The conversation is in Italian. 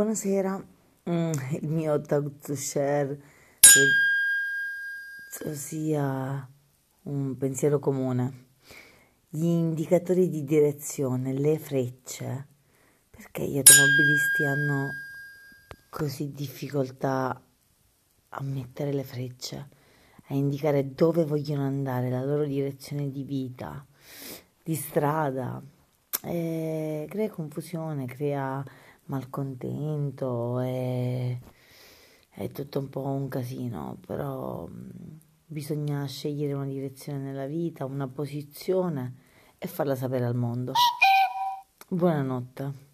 Buonasera, Mm, il mio thought to share penso sia un pensiero comune. Gli indicatori di direzione, le frecce, perché gli automobilisti hanno così difficoltà a mettere le frecce, a indicare dove vogliono andare, la loro direzione di vita, di strada? E crea confusione, crea malcontento, è, è tutto un po' un casino, però bisogna scegliere una direzione nella vita, una posizione e farla sapere al mondo. Buonanotte.